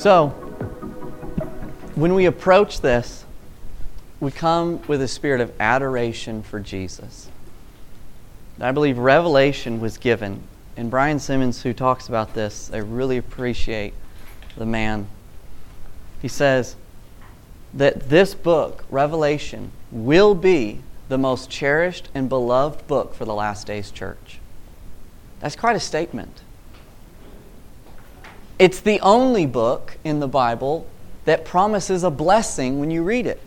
So, when we approach this, we come with a spirit of adoration for Jesus. I believe revelation was given. And Brian Simmons, who talks about this, I really appreciate the man. He says that this book, Revelation, will be the most cherished and beloved book for the last days church. That's quite a statement. It's the only book in the Bible that promises a blessing when you read it.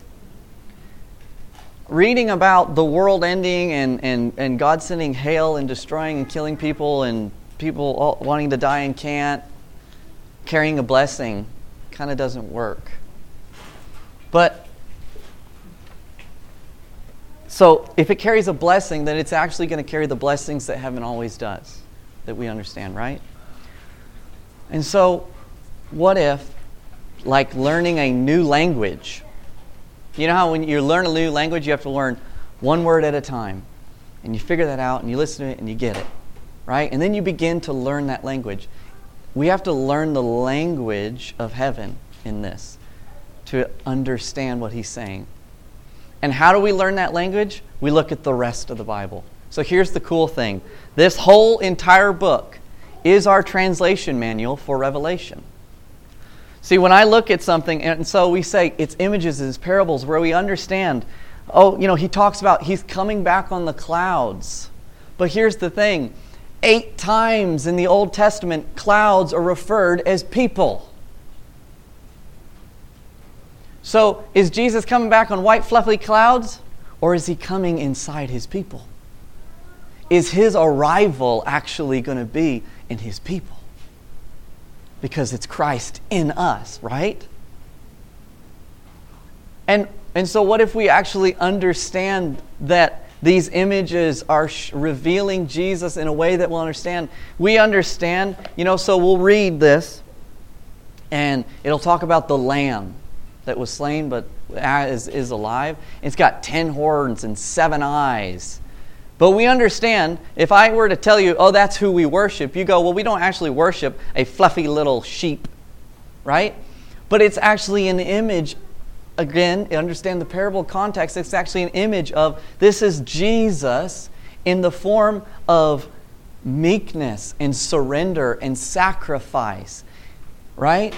Reading about the world ending and, and, and God sending hail and destroying and killing people and people wanting to die and can't, carrying a blessing, kind of doesn't work. But so if it carries a blessing, then it's actually going to carry the blessings that heaven always does, that we understand, right? And so, what if, like learning a new language, you know how when you learn a new language, you have to learn one word at a time. And you figure that out and you listen to it and you get it, right? And then you begin to learn that language. We have to learn the language of heaven in this to understand what he's saying. And how do we learn that language? We look at the rest of the Bible. So here's the cool thing this whole entire book is our translation manual for Revelation. See, when I look at something, and so we say it's images, it's parables, where we understand, oh, you know, he talks about he's coming back on the clouds. But here's the thing eight times in the Old Testament, clouds are referred as people. So, is Jesus coming back on white, fluffy clouds, or is he coming inside his people? Is his arrival actually going to be in his people. Because it's Christ in us, right? And, and so, what if we actually understand that these images are sh- revealing Jesus in a way that we'll understand? We understand, you know, so we'll read this, and it'll talk about the lamb that was slain but uh, is, is alive. It's got ten horns and seven eyes. But we understand, if I were to tell you, oh, that's who we worship, you go, well, we don't actually worship a fluffy little sheep, right? But it's actually an image, again, understand the parable context, it's actually an image of this is Jesus in the form of meekness and surrender and sacrifice, right?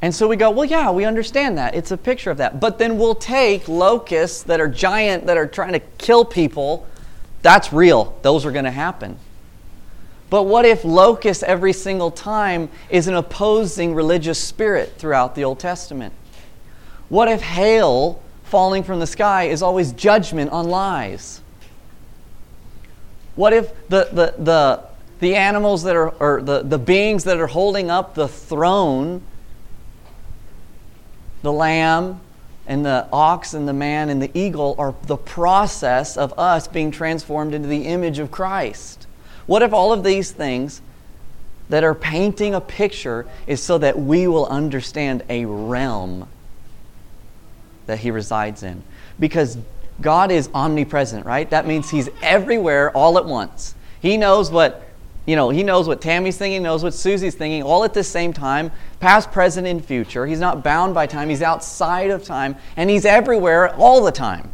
And so we go, well, yeah, we understand that. It's a picture of that. But then we'll take locusts that are giant, that are trying to kill people. That's real. Those are going to happen. But what if locust every single time is an opposing religious spirit throughout the Old Testament? What if hail falling from the sky is always judgment on lies? What if the, the, the, the animals that are, or the, the beings that are holding up the throne the lamb and the ox and the man and the eagle are the process of us being transformed into the image of Christ. What if all of these things that are painting a picture is so that we will understand a realm that he resides in? Because God is omnipresent, right? That means he's everywhere all at once. He knows what you know, he knows what Tammy's thinking, knows what Susie's thinking, all at the same time, past, present, and future. He's not bound by time, he's outside of time, and he's everywhere all the time.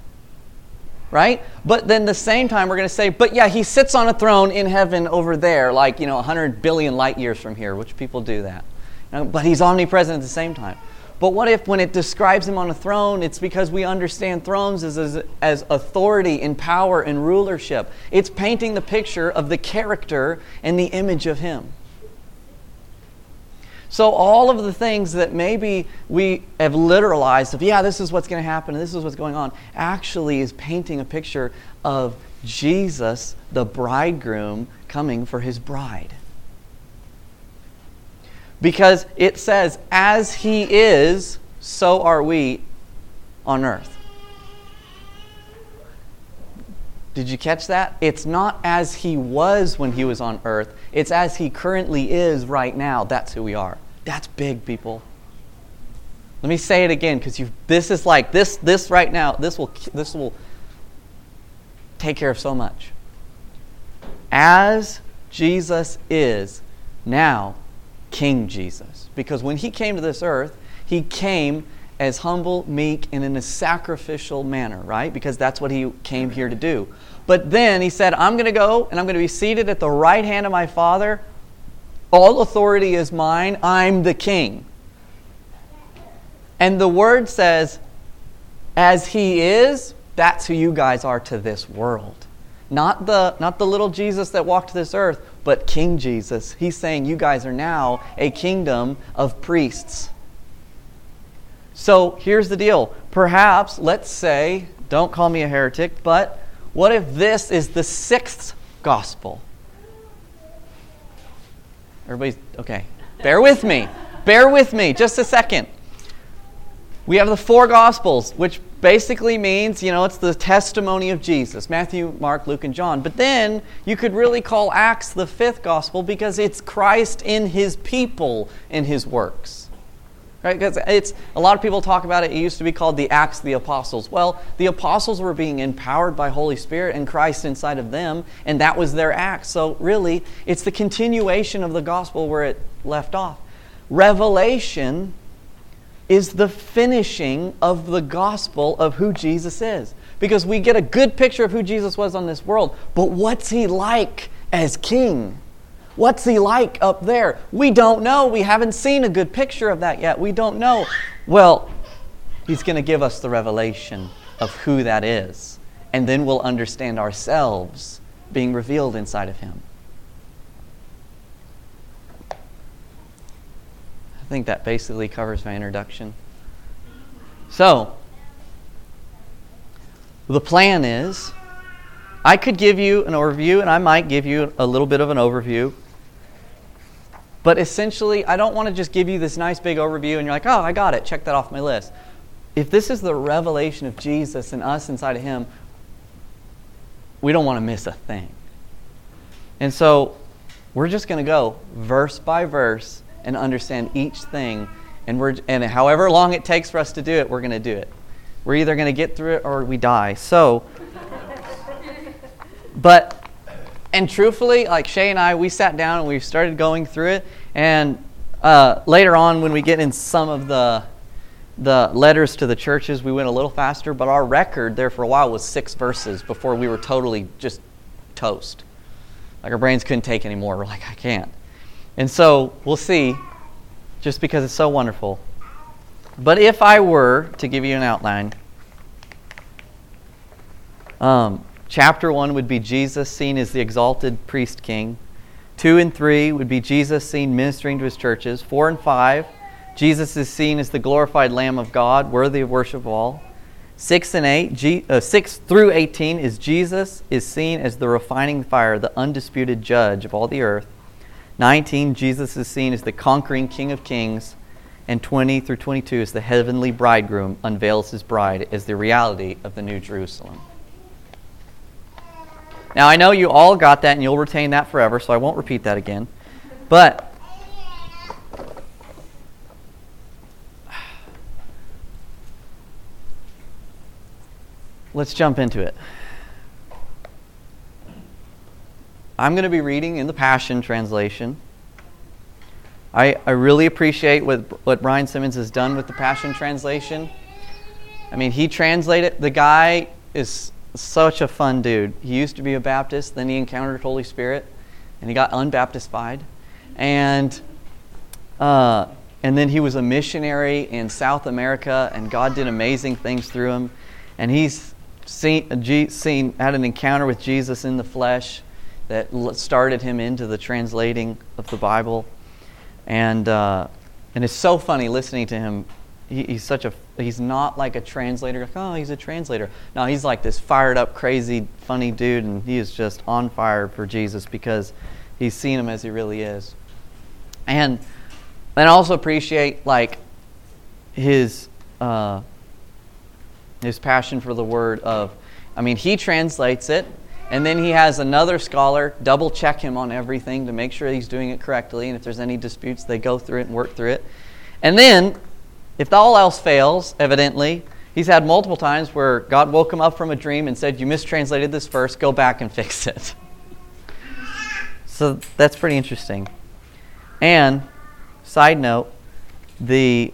Right? But then the same time, we're going to say, but yeah, he sits on a throne in heaven over there, like, you know, 100 billion light years from here, which people do that. You know, but he's omnipresent at the same time. But what if, when it describes him on a throne, it's because we understand thrones as, as, as, authority and power and rulership? It's painting the picture of the character and the image of him. So, all of the things that maybe we have literalized of, yeah, this is what's going to happen, and this is what's going on, actually is painting a picture of Jesus, the bridegroom, coming for his bride because it says, as he is, so are we on earth. Did you catch that? It's not as he was when he was on earth, it's as he currently is right now. That's who we are. That's big, people. Let me say it again because this is like this this right now this will this will take care of so much. As Jesus is now King Jesus. Because when he came to this earth, he came as humble, meek, and in a sacrificial manner, right? Because that's what he came here to do. But then he said, I'm going to go and I'm going to be seated at the right hand of my Father. All authority is mine. I'm the king. And the word says, as he is, that's who you guys are to this world. Not the, not the little Jesus that walked this earth, but King Jesus. He's saying you guys are now a kingdom of priests. So here's the deal. Perhaps, let's say, don't call me a heretic, but what if this is the sixth gospel? Everybody's okay. Bear with me. Bear with me just a second. We have the four gospels, which basically means, you know, it's the testimony of Jesus Matthew, Mark, Luke, and John. But then you could really call Acts the fifth gospel because it's Christ in his people in his works. Right? Because it's a lot of people talk about it. It used to be called the Acts of the Apostles. Well, the apostles were being empowered by Holy Spirit and Christ inside of them, and that was their act. So really, it's the continuation of the gospel where it left off. Revelation is the finishing of the gospel of who Jesus is. Because we get a good picture of who Jesus was on this world, but what's he like as king? What's he like up there? We don't know. We haven't seen a good picture of that yet. We don't know. Well, he's going to give us the revelation of who that is. And then we'll understand ourselves being revealed inside of him. Think that basically covers my introduction. So, the plan is I could give you an overview, and I might give you a little bit of an overview but essentially, I don't want to just give you this nice big overview and you're like, oh, I got it, check that off my list. If this is the revelation of Jesus and us inside of Him, we don't want to miss a thing. And so we're just going to go verse by verse and understand each thing. And, we're, and however long it takes for us to do it, we're going to do it. We're either going to get through it or we die. So, but and truthfully, like Shay and I, we sat down and we started going through it. And uh, later on, when we get in some of the the letters to the churches, we went a little faster. But our record there for a while was six verses before we were totally just toast. Like our brains couldn't take anymore. We're like, I can't. And so we'll see, just because it's so wonderful. But if I were to give you an outline, um, Chapter 1 would be Jesus seen as the exalted priest king. 2 and 3 would be Jesus seen ministering to his churches. 4 and 5, Jesus is seen as the glorified Lamb of God, worthy of worship of all. 6 and 8, G, uh, 6 through 18 is Jesus is seen as the refining fire, the undisputed judge of all the earth. 19, Jesus is seen as the conquering King of kings. And 20 through 22 is the heavenly bridegroom unveils his bride as the reality of the New Jerusalem. Now, I know you all got that and you'll retain that forever, so I won't repeat that again. But let's jump into it. I'm going to be reading in the Passion Translation. I, I really appreciate what, what Brian Simmons has done with the Passion Translation. I mean, he translated, the guy is such a fun dude. He used to be a Baptist, then he encountered Holy Spirit, and he got unbaptized. And uh, and then he was a missionary in South America, and God did amazing things through him. And he's seen, seen had an encounter with Jesus in the flesh that started him into the translating of the Bible. And uh, and it's so funny listening to him. He, he's such a he's not like a translator. Like, oh he's a translator. No he's like this fired up crazy funny dude and he is just on fire for jesus because he's seen him as he really is. And and i also appreciate like his uh, his passion for the word of i mean he translates it and then he has another scholar double check him on everything to make sure he's doing it correctly and if there's any disputes they go through it and work through it and then if all else fails, evidently, he's had multiple times where God woke him up from a dream and said, You mistranslated this verse, go back and fix it. So that's pretty interesting. And Side note, the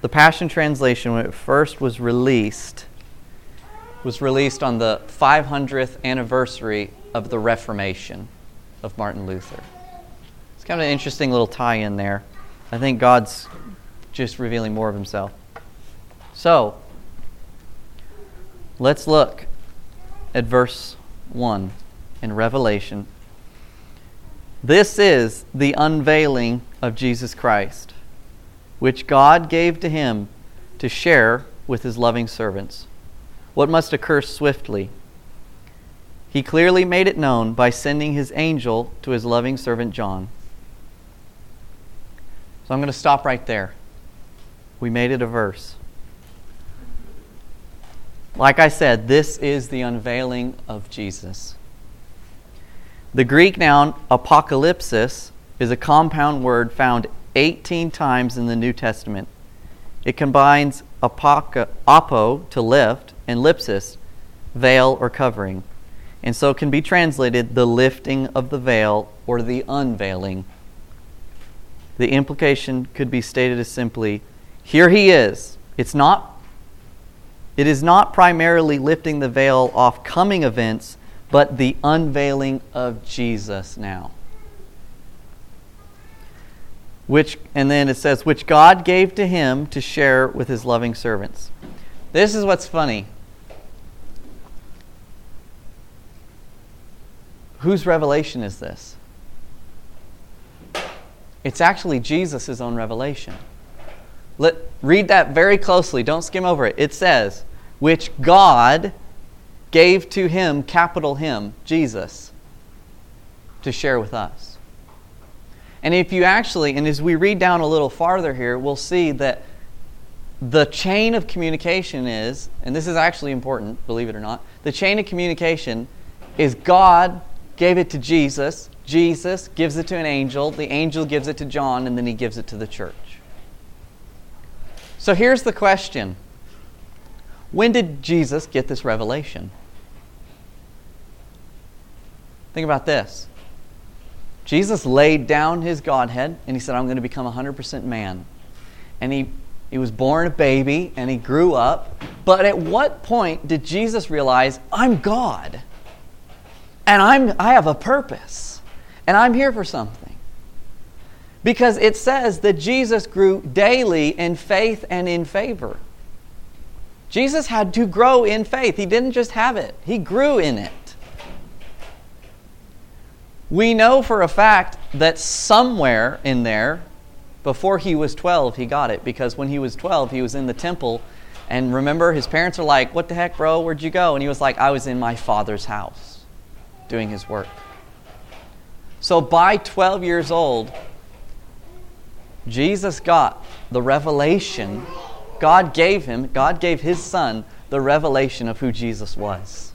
the Passion Translation when it first was released was released on the 500th anniversary of the Reformation of Martin Luther. It's kind of an interesting little tie in there. I think God's just revealing more of himself. So, let's look at verse 1 in Revelation. This is the unveiling of Jesus Christ, which God gave to him to share with his loving servants. What must occur swiftly? He clearly made it known by sending his angel to his loving servant John. So I'm going to stop right there. We made it a verse. Like I said, this is the unveiling of Jesus. The Greek noun apocalypsis is a compound word found 18 times in the New Testament. It combines apoca, apo, to lift, and lipsis, veil or covering. And so can be translated the lifting of the veil or the unveiling. The implication could be stated as simply here he is. It's not it is not primarily lifting the veil off coming events, but the unveiling of Jesus now. Which and then it says which God gave to him to share with his loving servants. This is what's funny. Whose revelation is this? It's actually Jesus' own revelation. Let, read that very closely. Don't skim over it. It says, which God gave to him, capital him, Jesus, to share with us. And if you actually, and as we read down a little farther here, we'll see that the chain of communication is, and this is actually important, believe it or not, the chain of communication is God gave it to Jesus, Jesus gives it to an angel, the angel gives it to John, and then he gives it to the church. So here's the question When did Jesus get this revelation? Think about this. Jesus laid down his Godhead and he said, I'm going to become 100% man. And he, he was born a baby and he grew up. But at what point did Jesus realize, I'm God? And I'm, I have a purpose. And I'm here for something. Because it says that Jesus grew daily in faith and in favor. Jesus had to grow in faith. He didn't just have it, he grew in it. We know for a fact that somewhere in there, before he was 12, he got it. Because when he was 12, he was in the temple. And remember, his parents are like, What the heck, bro? Where'd you go? And he was like, I was in my father's house doing his work. So by 12 years old, Jesus got the revelation. God gave him, God gave his son the revelation of who Jesus was.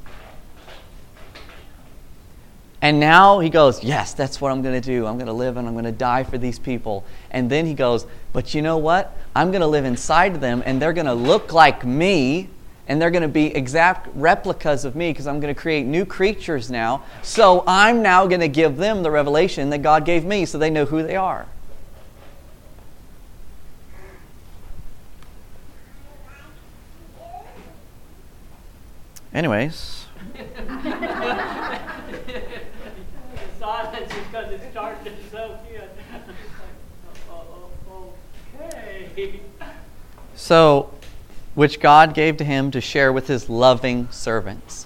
And now he goes, Yes, that's what I'm going to do. I'm going to live and I'm going to die for these people. And then he goes, But you know what? I'm going to live inside them and they're going to look like me and they're going to be exact replicas of me because I'm going to create new creatures now. So I'm now going to give them the revelation that God gave me so they know who they are. Anyways. Silence because it's charged so good. okay. So, which God gave to him to share with his loving servants.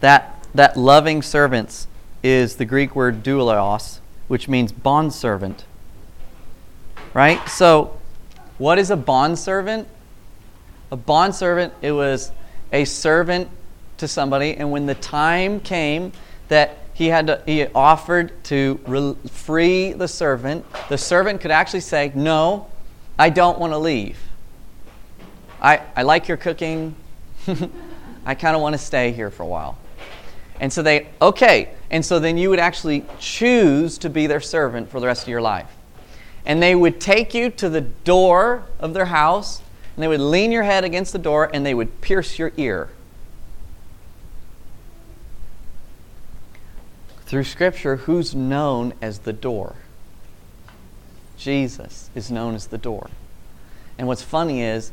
That, that loving servants is the Greek word doulos, which means bondservant. Right? So, what is a bondservant? A bondservant, it was a servant to somebody, and when the time came that he had to, he offered to re- free the servant, the servant could actually say, "No, I don't want to leave. I, I like your cooking. I kind of want to stay here for a while." And so they, okay, and so then you would actually choose to be their servant for the rest of your life. And they would take you to the door of their house and they would lean your head against the door and they would pierce your ear. Through Scripture, who's known as the door? Jesus, is known as the door. And what's funny is,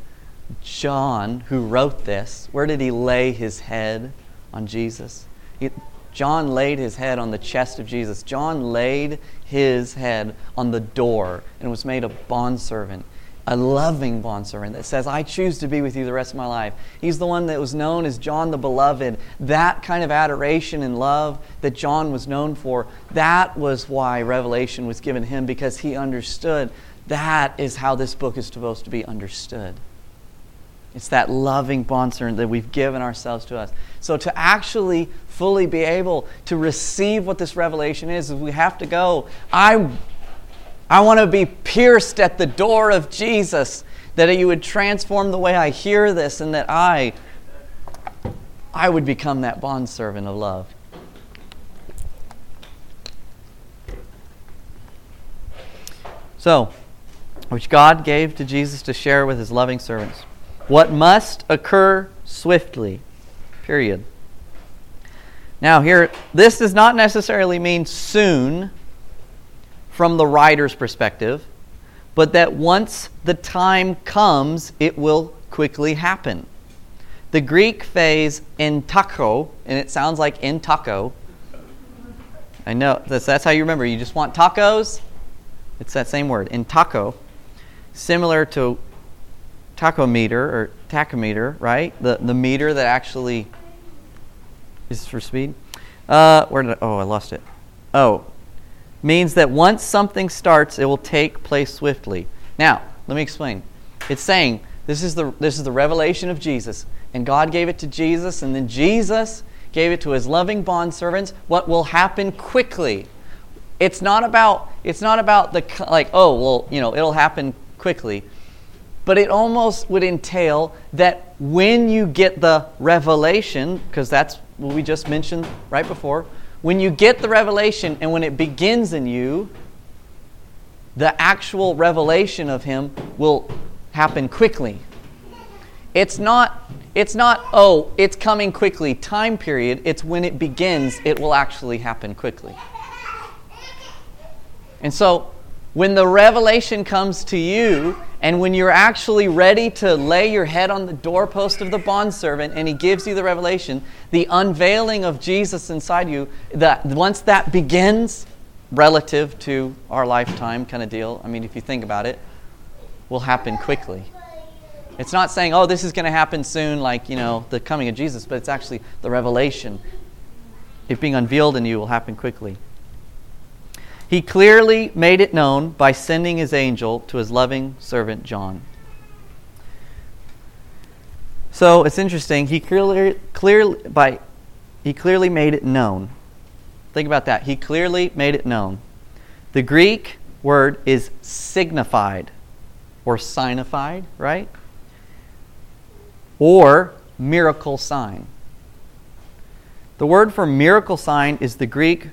John, who wrote this, where did he lay his head on Jesus? He, John laid his head on the chest of Jesus. John laid his head on the door and was made a bondservant a loving bondservant that says, I choose to be with you the rest of my life. He's the one that was known as John the Beloved. That kind of adoration and love that John was known for, that was why Revelation was given him because he understood that is how this book is supposed to be understood. It's that loving bondservant that we've given ourselves to us. So, to actually fully be able to receive what this revelation is, we have to go, I I want to be pierced at the door of Jesus, that you would transform the way I hear this and that I I would become that bondservant of love. So, which God gave to Jesus to share with his loving servants. What must occur swiftly. Period. Now, here, this does not necessarily mean soon from the writer's perspective, but that once the time comes, it will quickly happen. The Greek phase entako, and it sounds like in. I know that's, that's how you remember. You just want tacos. It's that same word, in taco, similar to tachometer or tachometer, right? The the meter that actually is for speed. Uh, where did I, oh I lost it? Oh, means that once something starts, it will take place swiftly. Now, let me explain. It's saying this is the, this is the revelation of Jesus, and God gave it to Jesus, and then Jesus gave it to his loving bondservants. What will happen quickly? It's not about it's not about the like oh well you know it'll happen quickly, but it almost would entail that when you get the revelation, because that's what we just mentioned right before, when you get the revelation and when it begins in you, the actual revelation of him will happen quickly. It's not it's not oh, it's coming quickly time period. It's when it begins, it will actually happen quickly. And so when the revelation comes to you and when you're actually ready to lay your head on the doorpost of the bondservant and he gives you the revelation, the unveiling of Jesus inside you, that once that begins, relative to our lifetime kind of deal, I mean, if you think about it, will happen quickly. It's not saying, oh, this is going to happen soon, like, you know, the coming of Jesus, but it's actually the revelation. It being unveiled in you will happen quickly. He clearly made it known by sending his angel to his loving servant John. So it's interesting. He clearly, clearly, by, he clearly made it known. Think about that. He clearly made it known. The Greek word is signified or signified, right? Or miracle sign. The word for miracle sign is the Greek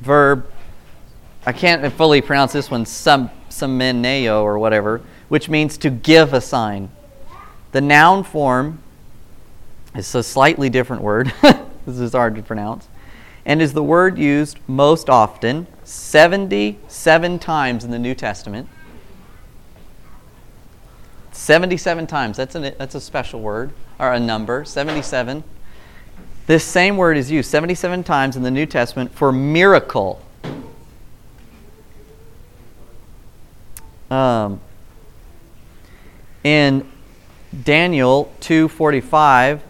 verb I can't fully pronounce this one, some semeneo or whatever, which means to give a sign. The noun form is a slightly different word. this is hard to pronounce. And is the word used most often, 77 times in the New Testament. 77 times. That's, an, that's a special word, or a number, 77. This same word is used 77 times in the New Testament for miracle. Um, in Daniel 2:45,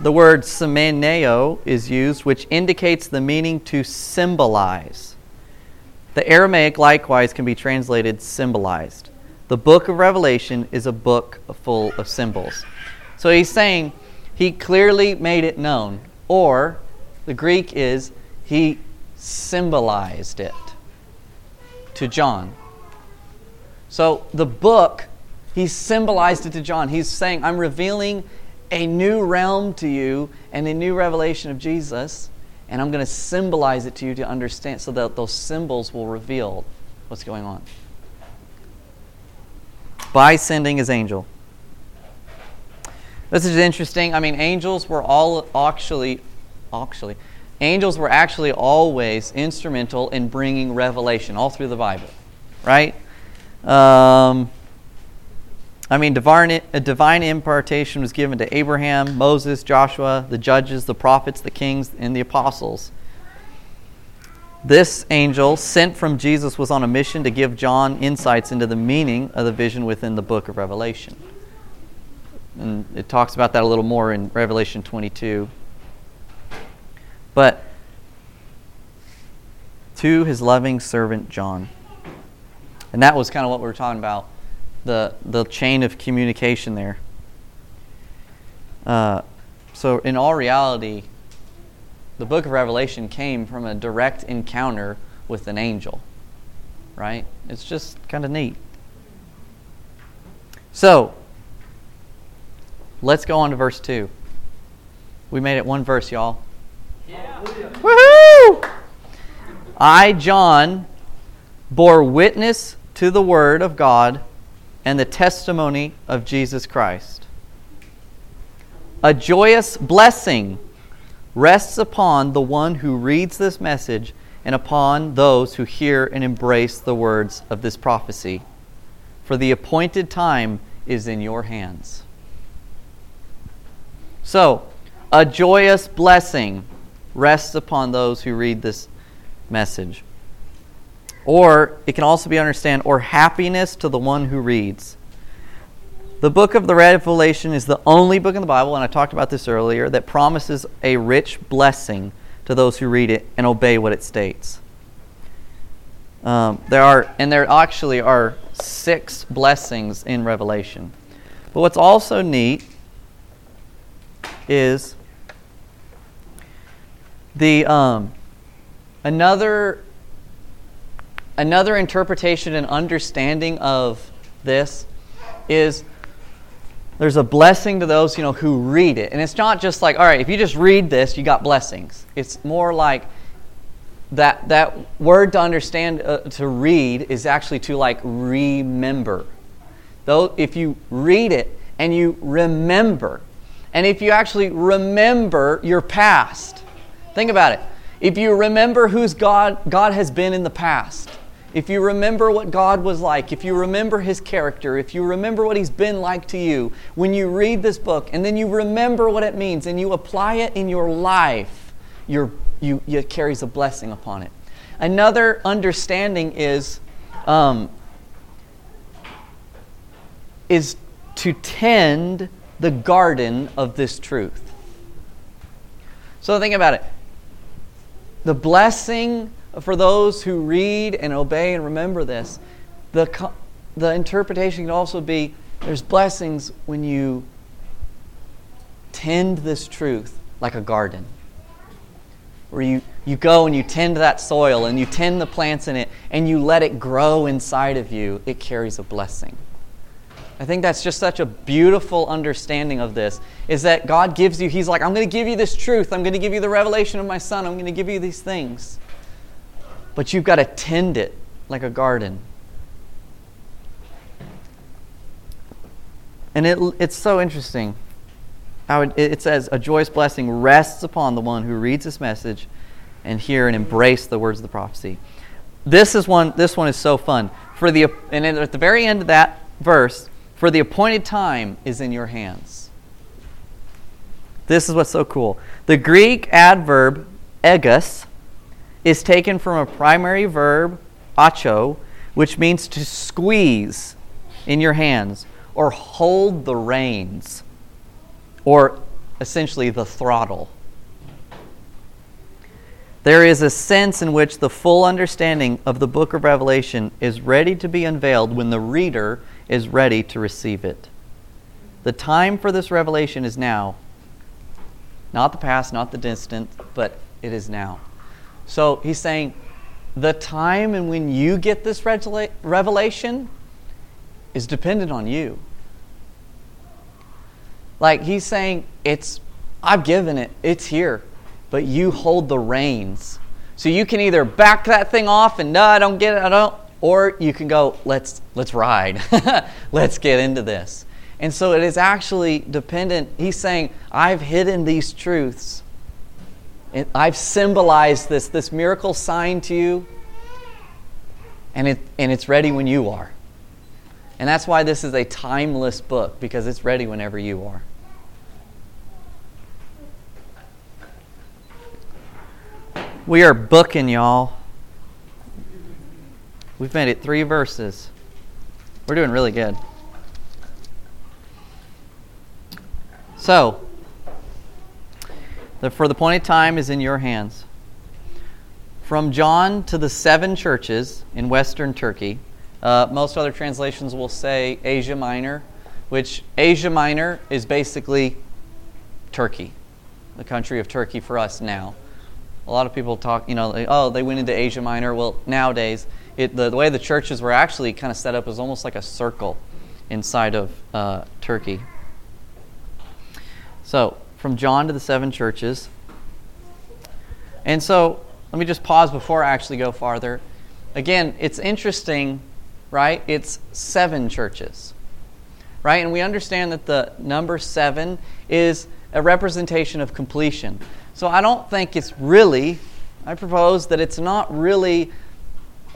the word semeneo is used, which indicates the meaning to symbolize. The Aramaic likewise can be translated symbolized. The book of Revelation is a book full of symbols. So he's saying he clearly made it known, or the Greek is he symbolized it to John. So the book, he symbolized it to John. He's saying, I'm revealing a new realm to you and a new revelation of Jesus, and I'm going to symbolize it to you to understand so that those symbols will reveal what's going on. By sending his angel. This is interesting. I mean, angels were all actually, actually, angels were actually always instrumental in bringing revelation all through the Bible, right? Um, I mean, divine, a divine impartation was given to Abraham, Moses, Joshua, the judges, the prophets, the kings, and the apostles. This angel, sent from Jesus, was on a mission to give John insights into the meaning of the vision within the book of Revelation. And it talks about that a little more in Revelation 22. But to his loving servant John. And that was kind of what we were talking about the, the chain of communication there. Uh, so, in all reality, the book of Revelation came from a direct encounter with an angel, right? It's just kind of neat. So, let's go on to verse 2. We made it one verse, y'all. Woohoo! I, John, bore witness to the word of God and the testimony of Jesus Christ. A joyous blessing rests upon the one who reads this message and upon those who hear and embrace the words of this prophecy. For the appointed time is in your hands. So, a joyous blessing rests upon those who read this message. Or it can also be understood, or happiness to the one who reads. The book of the Revelation is the only book in the Bible, and I talked about this earlier, that promises a rich blessing to those who read it and obey what it states. Um, there are, and there actually are six blessings in Revelation. But what's also neat is the um, another another interpretation and understanding of this is there's a blessing to those you know who read it. And it's not just like all right if you just read this you got blessings. It's more like that that word to understand uh, to read is actually to like remember. Though if you read it and you remember and if you actually remember your past think about it if you remember whose god god has been in the past if you remember what God was like, if you remember his character, if you remember what he's been like to you, when you read this book and then you remember what it means and you apply it in your life, you, it carries a blessing upon it. Another understanding is, um, is to tend the garden of this truth. So think about it. The blessing for those who read and obey and remember this, the, the interpretation can also be there's blessings when you tend this truth like a garden. Where you, you go and you tend that soil and you tend the plants in it and you let it grow inside of you, it carries a blessing. I think that's just such a beautiful understanding of this is that God gives you, He's like, I'm going to give you this truth. I'm going to give you the revelation of my Son. I'm going to give you these things but you've got to tend it like a garden. And it, it's so interesting how it, it says, A joyous blessing rests upon the one who reads this message and hear and embrace the words of the prophecy. This is one. This one is so fun. For the and at the very end of that verse, for the appointed time is in your hands. This is what's so cool. The Greek adverb egas is taken from a primary verb, acho, which means to squeeze in your hands or hold the reins or essentially the throttle. There is a sense in which the full understanding of the book of Revelation is ready to be unveiled when the reader is ready to receive it. The time for this revelation is now. Not the past, not the distant, but it is now. So he's saying the time and when you get this revelation is dependent on you. Like he's saying, it's I've given it, it's here, but you hold the reins. So you can either back that thing off and no, I don't get it, I don't, or you can go, let's let's ride. let's get into this. And so it is actually dependent. He's saying, I've hidden these truths I've symbolized this, this miracle sign to you, and, it, and it's ready when you are. And that's why this is a timeless book, because it's ready whenever you are. We are booking, y'all. We've made it three verses. We're doing really good. So, the, for the appointed time is in your hands. From John to the seven churches in western Turkey, uh, most other translations will say Asia Minor, which Asia Minor is basically Turkey, the country of Turkey for us now. A lot of people talk, you know, like, oh, they went into Asia Minor. Well, nowadays, it, the, the, way the churches were actually kind of set up is almost like a circle inside of uh, Turkey. So, from John to the seven churches. And so, let me just pause before I actually go farther. Again, it's interesting, right? It's seven churches, right? And we understand that the number seven is a representation of completion. So I don't think it's really, I propose that it's not really,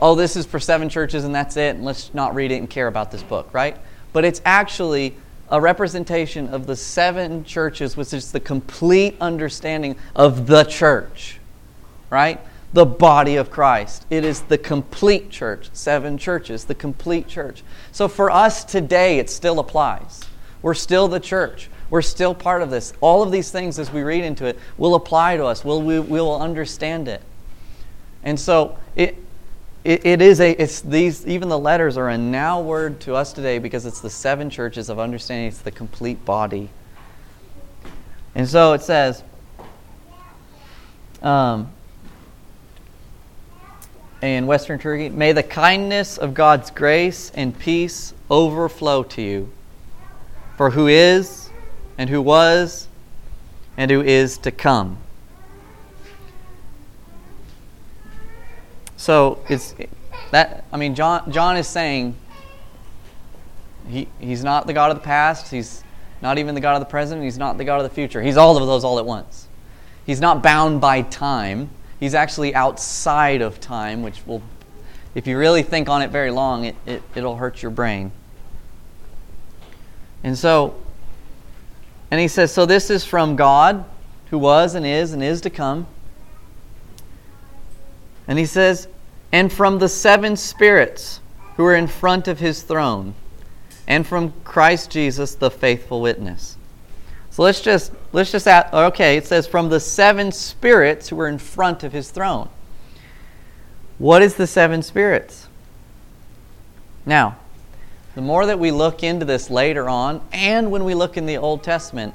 oh, this is for seven churches and that's it, and let's not read it and care about this book, right? But it's actually a representation of the seven churches, which is the complete understanding of the church, right? The body of Christ. It is the complete church. Seven churches, the complete church. So for us today, it still applies. We're still the church. We're still part of this. All of these things, as we read into it, will apply to us. We'll, we, we will understand it. And so it, it, it is a, it's these, even the letters are a now word to us today because it's the seven churches of understanding it's the complete body. And so it says, um, in Western Turkey, may the kindness of God's grace and peace overflow to you. For who is, and who was and who is to come. So it's that I mean John John is saying he, he's not the God of the past, he's not even the God of the present, he's not the God of the future. He's all of those all at once. He's not bound by time. He's actually outside of time, which will if you really think on it very long, it, it, it'll hurt your brain. And so and he says, So this is from God, who was and is and is to come. And he says, And from the seven spirits who are in front of his throne, and from Christ Jesus, the faithful witness. So let's just let's just add, okay, it says from the seven spirits who are in front of his throne. What is the seven spirits? Now, the more that we look into this later on, and when we look in the Old Testament,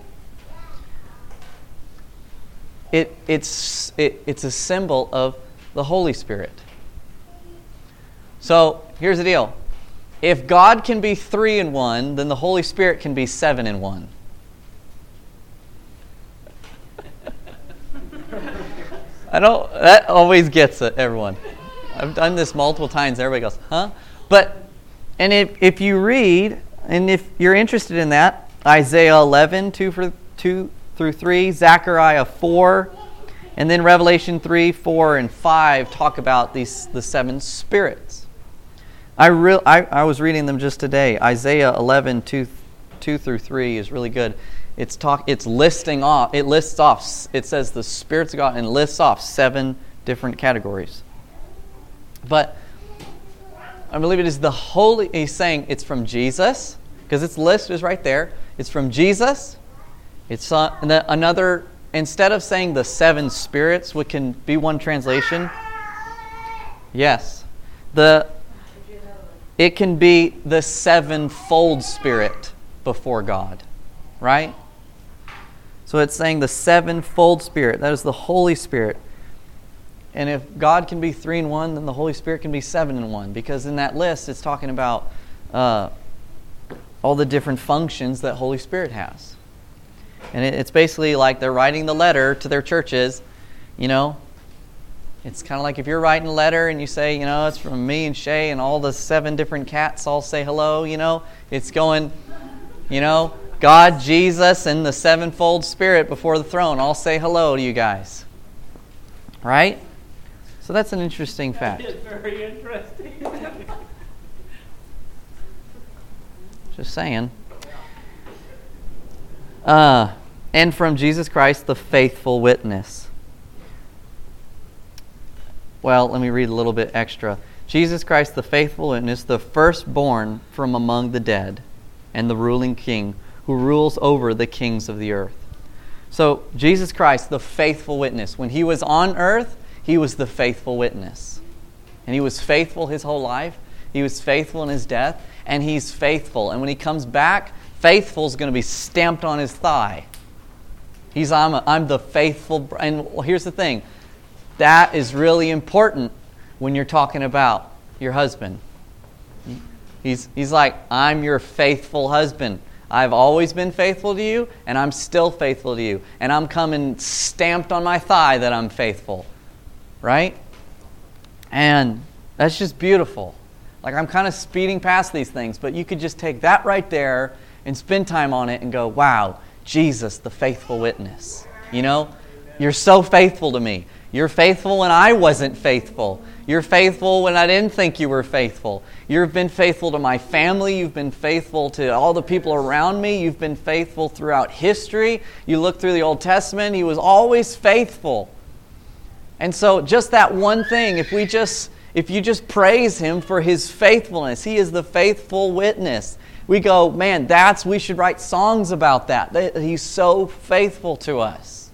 it, it's, it, it's a symbol of the Holy Spirit. So here's the deal if God can be three in one, then the Holy Spirit can be seven in one. I don't, that always gets it, everyone. I've done this multiple times. Everybody goes, huh? But and if, if you read, and if you're interested in that, Isaiah 11, 2, for, 2 through 3, Zechariah 4, and then Revelation 3, 4, and 5 talk about these the seven spirits. I, re- I, I was reading them just today. Isaiah 11, 2, 2 through 3 is really good. It's, talk, it's listing off, it lists off, it says the spirits of God and lists off seven different categories. But I believe it is the Holy, he's saying it's from Jesus, because its list is right there. It's from Jesus. It's uh, another, instead of saying the seven spirits, which can be one translation, yes. The, it can be the sevenfold spirit before God, right? So it's saying the sevenfold spirit. That is the Holy Spirit. And if God can be three in one, then the Holy Spirit can be seven in one. Because in that list, it's talking about uh, all the different functions that Holy Spirit has. And it, it's basically like they're writing the letter to their churches. You know, it's kind of like if you're writing a letter and you say, you know, it's from me and Shay and all the seven different cats all say hello, you know, it's going, you know, God, Jesus, and the sevenfold Spirit before the throne all say hello to you guys Right? So that's an interesting fact. Very interesting. Just saying. Uh, and from Jesus Christ, the faithful witness. Well, let me read a little bit extra. Jesus Christ, the faithful witness, the firstborn from among the dead, and the ruling king, who rules over the kings of the earth. So, Jesus Christ, the faithful witness, when he was on earth, he was the faithful witness. And he was faithful his whole life. He was faithful in his death, and he's faithful. And when he comes back, faithful is going to be stamped on his thigh. He's, I'm, a, I'm the faithful. And here's the thing that is really important when you're talking about your husband. He's, he's like, I'm your faithful husband. I've always been faithful to you, and I'm still faithful to you. And I'm coming stamped on my thigh that I'm faithful. Right? And that's just beautiful. Like, I'm kind of speeding past these things, but you could just take that right there and spend time on it and go, wow, Jesus, the faithful witness. You know, you're so faithful to me. You're faithful when I wasn't faithful. You're faithful when I didn't think you were faithful. You've been faithful to my family. You've been faithful to all the people around me. You've been faithful throughout history. You look through the Old Testament, He was always faithful. And so, just that one thing, if we just if you just praise him for his faithfulness, he is the faithful witness. We go, man, that's we should write songs about that. He's so faithful to us.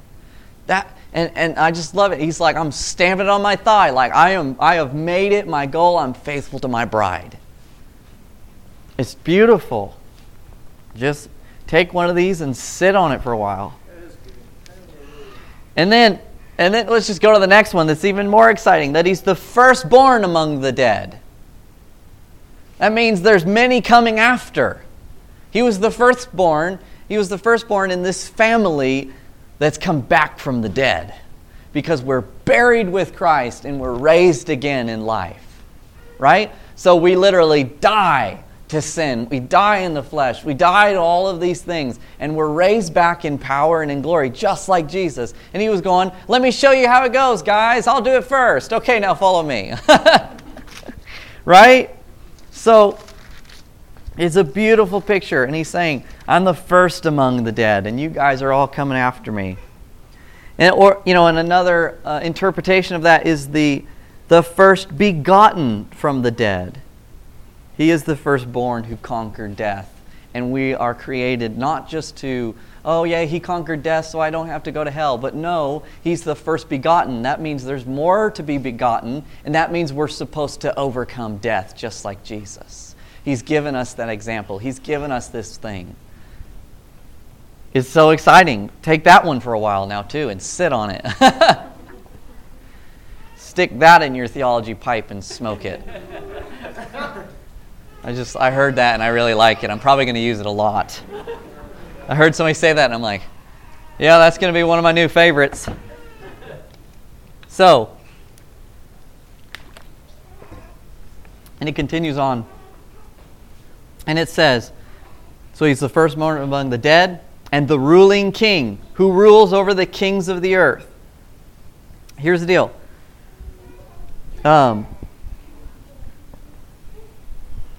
That and, and I just love it. He's like, I'm stamping it on my thigh. Like, I, am, I have made it my goal. I'm faithful to my bride. It's beautiful. Just take one of these and sit on it for a while. And then, and then let's just go to the next one that's even more exciting that he's the firstborn among the dead. That means there's many coming after. He was the firstborn. He was the firstborn in this family that's come back from the dead because we're buried with Christ and we're raised again in life. Right? So we literally die to sin. We die in the flesh. We die to all of these things. And we're raised back in power and in glory, just like Jesus. And he was going, Let me show you how it goes, guys. I'll do it first. Okay, now follow me. right? So it's a beautiful picture. And he's saying, I'm the first among the dead, and you guys are all coming after me. And, or, you know, and another uh, interpretation of that is the, the first begotten from the dead. He is the firstborn who conquered death. And we are created not just to, oh, yeah, he conquered death, so I don't have to go to hell. But no, he's the first begotten. That means there's more to be begotten, and that means we're supposed to overcome death just like Jesus. He's given us that example, he's given us this thing. It's so exciting. Take that one for a while now, too, and sit on it. Stick that in your theology pipe and smoke it. I just, I heard that and I really like it. I'm probably going to use it a lot. I heard somebody say that and I'm like, yeah, that's going to be one of my new favorites. So, and it continues on. And it says, so he's the first born among the dead and the ruling king who rules over the kings of the earth. Here's the deal. Um,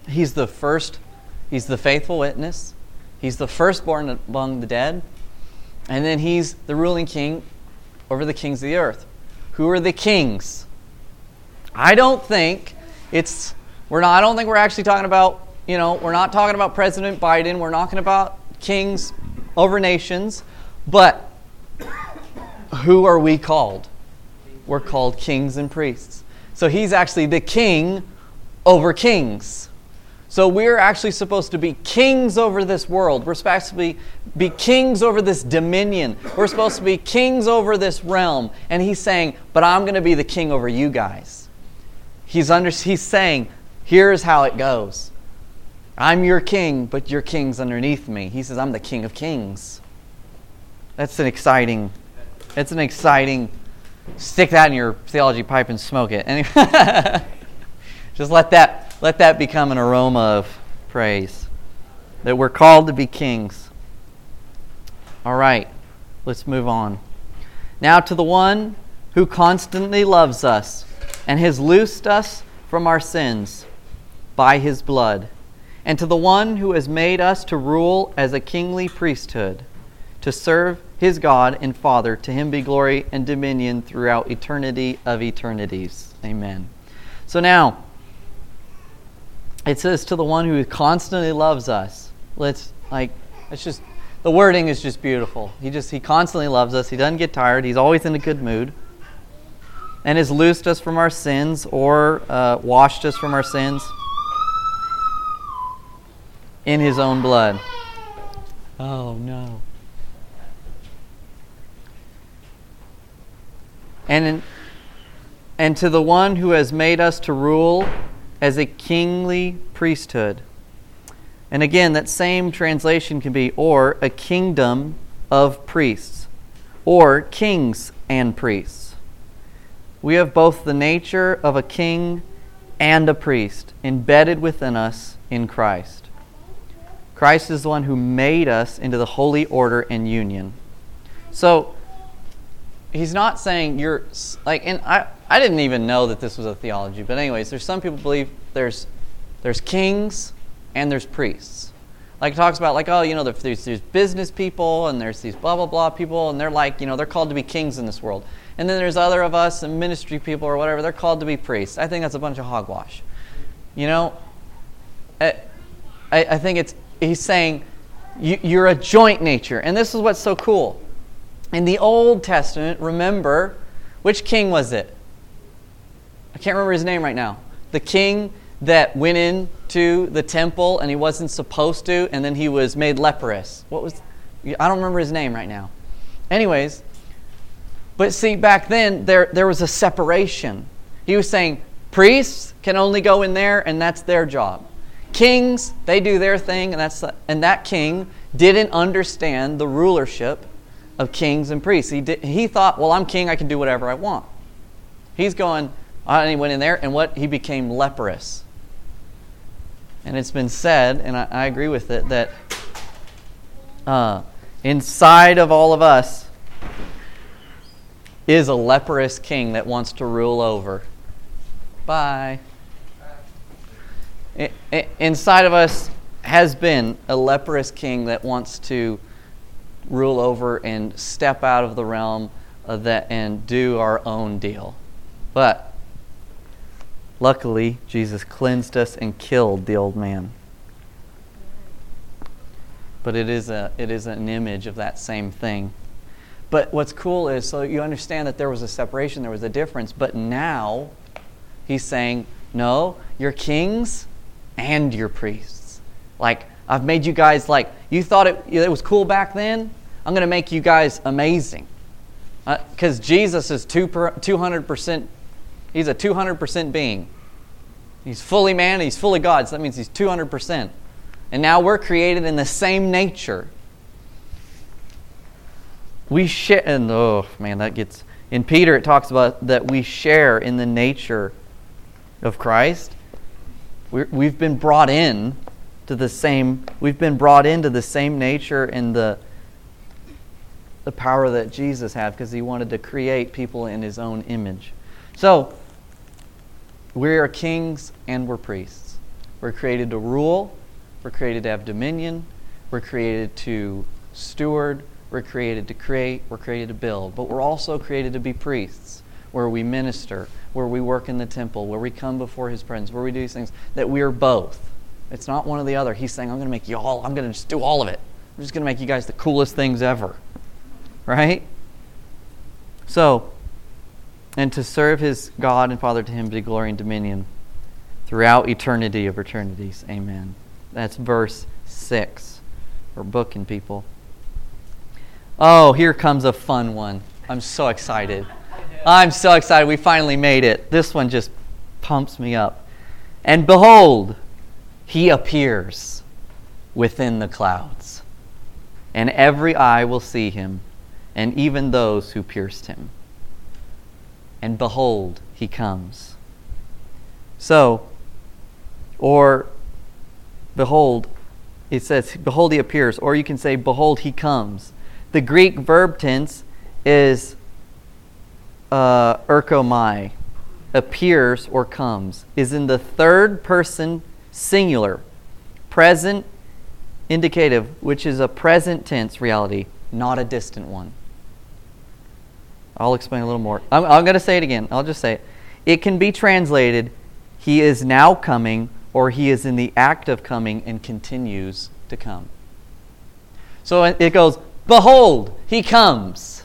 he's the first, he's the faithful witness, he's the firstborn among the dead, and then he's the ruling king over the kings of the earth. Who are the kings? I don't think it's we're not I don't think we're actually talking about, you know, we're not talking about President Biden, we're talking about kings over nations, but who are we called? We're called kings and priests. So he's actually the king over kings. So we're actually supposed to be kings over this world. We're supposed to be, be kings over this dominion. We're supposed to be kings over this realm. And he's saying, but I'm going to be the king over you guys. He's, under, he's saying, here's how it goes. I'm your king, but your king's underneath me. He says, I'm the king of kings. That's an exciting, that's an exciting, stick that in your theology pipe and smoke it. Anyway, just let that, let that become an aroma of praise. That we're called to be kings. All right, let's move on. Now to the one who constantly loves us and has loosed us from our sins by his blood, and to the one who has made us to rule as a kingly priesthood, to serve his God and Father. To him be glory and dominion throughout eternity of eternities. Amen. So now, it says to the one who constantly loves us. Let's, like, it's just, the wording is just beautiful. He just, he constantly loves us. He doesn't get tired. He's always in a good mood. And has loosed us from our sins or uh, washed us from our sins in his own blood. Oh, no. And, in, and to the one who has made us to rule as a kingly priesthood. And again, that same translation can be or a kingdom of priests, or kings and priests. We have both the nature of a king and a priest embedded within us in Christ. Christ is the one who made us into the holy order and union. So, he's not saying you're like and I, I didn't even know that this was a theology but anyways there's some people believe there's there's kings and there's priests. Like it talks about like oh you know there's, there's business people and there's these blah blah blah people and they're like you know they're called to be kings in this world. And then there's other of us and ministry people or whatever they're called to be priests. I think that's a bunch of hogwash. You know? I, I think it's he's saying you, you're a joint nature. And this is what's so cool. In the Old Testament, remember, which king was it? I can't remember his name right now. The king that went into the temple and he wasn't supposed to, and then he was made leprous. What was, I don't remember his name right now. Anyways, but see, back then there, there was a separation. He was saying priests can only go in there, and that's their job. Kings, they do their thing, and, that's, and that king didn't understand the rulership of kings and priests. He, did, he thought, well, I'm king, I can do whatever I want. He's going, and he went in there, and what? He became leprous. And it's been said, and I, I agree with it, that uh, inside of all of us is a leprous king that wants to rule over. Bye. inside of us has been a leprous king that wants to rule over and step out of the realm of that and do our own deal. But luckily, Jesus cleansed us and killed the old man. But it is, a, it is an image of that same thing. But what's cool is so you understand that there was a separation, there was a difference, but now he's saying, no, you're kings and you're priests. Like, I've made you guys like, you thought it, it was cool back then? I'm going to make you guys amazing. Because uh, Jesus is two per, 200%, he's a 200% being. He's fully man, he's fully God, so that means he's 200%. And now we're created in the same nature. We share, and oh man, that gets, in Peter it talks about that we share in the nature of Christ. we we've been brought in to the same, we've been brought into the same nature and the, the power that Jesus had because he wanted to create people in his own image. So, we are kings and we're priests. We're created to rule, we're created to have dominion, we're created to steward, we're created to create, we're created to build. But we're also created to be priests, where we minister, where we work in the temple, where we come before his presence, where we do these things, that we are both. It's not one or the other. He's saying, I'm going to make you all, I'm going to just do all of it. I'm just going to make you guys the coolest things ever. Right? So, and to serve his God and Father to him be glory and dominion throughout eternity of eternities. Amen. That's verse 6. We're booking people. Oh, here comes a fun one. I'm so excited. I'm so excited. We finally made it. This one just pumps me up. And behold, he appears within the clouds, and every eye will see him, and even those who pierced him. And behold, he comes. So, or behold, it says, behold, he appears, or you can say, behold, he comes. The Greek verb tense is uh, erchomai, appears or comes, is in the third person singular, present indicative, which is a present tense reality, not a distant one. I'll explain a little more. I'm, I'm going to say it again. I'll just say it. It can be translated, He is now coming, or He is in the act of coming and continues to come. So it goes, Behold, He comes.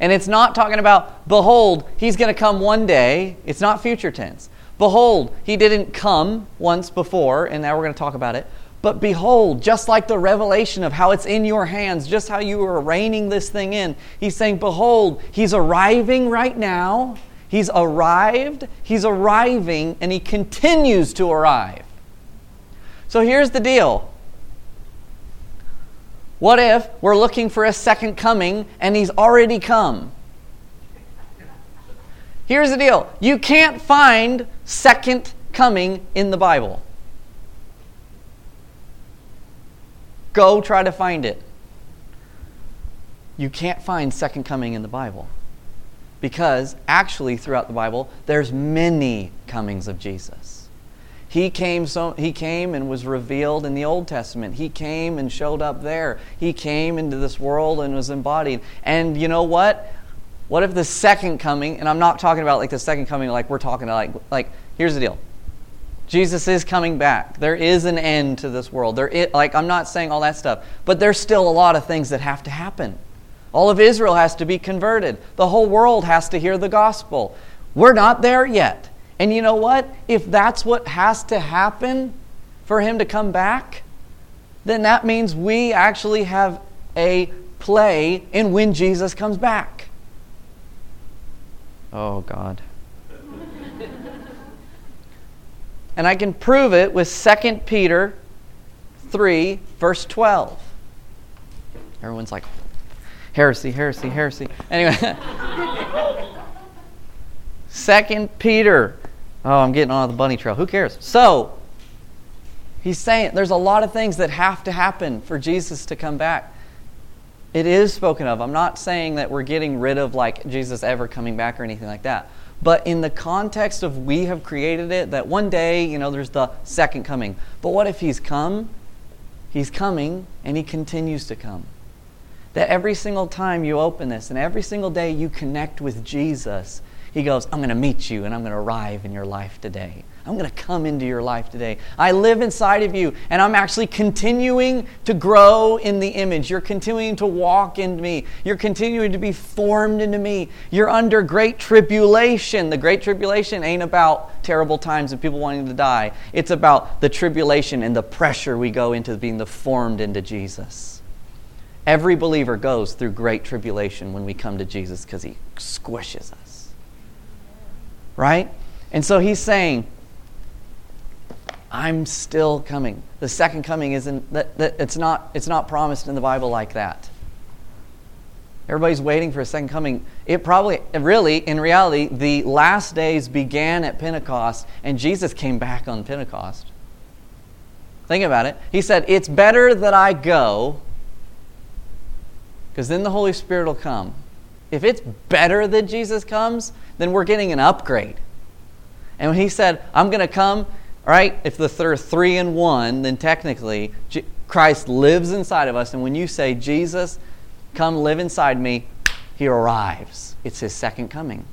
And it's not talking about, Behold, He's going to come one day. It's not future tense. Behold, He didn't come once before, and now we're going to talk about it. But behold, just like the revelation of how it's in your hands, just how you are reining this thing in, he's saying, Behold, he's arriving right now. He's arrived, he's arriving, and he continues to arrive. So here's the deal. What if we're looking for a second coming and he's already come? Here's the deal you can't find second coming in the Bible. Go try to find it. You can't find second coming in the Bible. Because actually throughout the Bible there's many comings of Jesus. He came so he came and was revealed in the Old Testament. He came and showed up there. He came into this world and was embodied. And you know what? What if the second coming, and I'm not talking about like the second coming like we're talking like like here's the deal. Jesus is coming back. There is an end to this world. There is, like I'm not saying all that stuff, but there's still a lot of things that have to happen. All of Israel has to be converted. The whole world has to hear the gospel. We're not there yet. And you know what? If that's what has to happen for him to come back, then that means we actually have a play in when Jesus comes back. Oh, God. And I can prove it with 2 Peter 3, verse 12. Everyone's like, heresy, heresy, heresy. Anyway, 2 Peter. Oh, I'm getting on the bunny trail. Who cares? So, he's saying there's a lot of things that have to happen for Jesus to come back. It is spoken of. I'm not saying that we're getting rid of like Jesus ever coming back or anything like that. But in the context of we have created it, that one day, you know, there's the second coming. But what if he's come? He's coming and he continues to come. That every single time you open this and every single day you connect with Jesus, he goes, I'm going to meet you and I'm going to arrive in your life today. I'm going to come into your life today. I live inside of you, and I'm actually continuing to grow in the image. You're continuing to walk in me. You're continuing to be formed into me. You're under great tribulation. The great tribulation ain't about terrible times and people wanting to die, it's about the tribulation and the pressure we go into being the formed into Jesus. Every believer goes through great tribulation when we come to Jesus because he squishes us. Right? And so he's saying, I'm still coming. The second coming isn't that, that it's not it's not promised in the Bible like that. Everybody's waiting for a second coming. It probably really in reality the last days began at Pentecost and Jesus came back on Pentecost. Think about it. He said, "It's better that I go because then the Holy Spirit will come." If it's better that Jesus comes, then we're getting an upgrade. And when he said, I'm going to come right? If the third three in one, then technically Christ lives inside of us. And when you say, Jesus, come live inside me, he arrives. It's his second coming.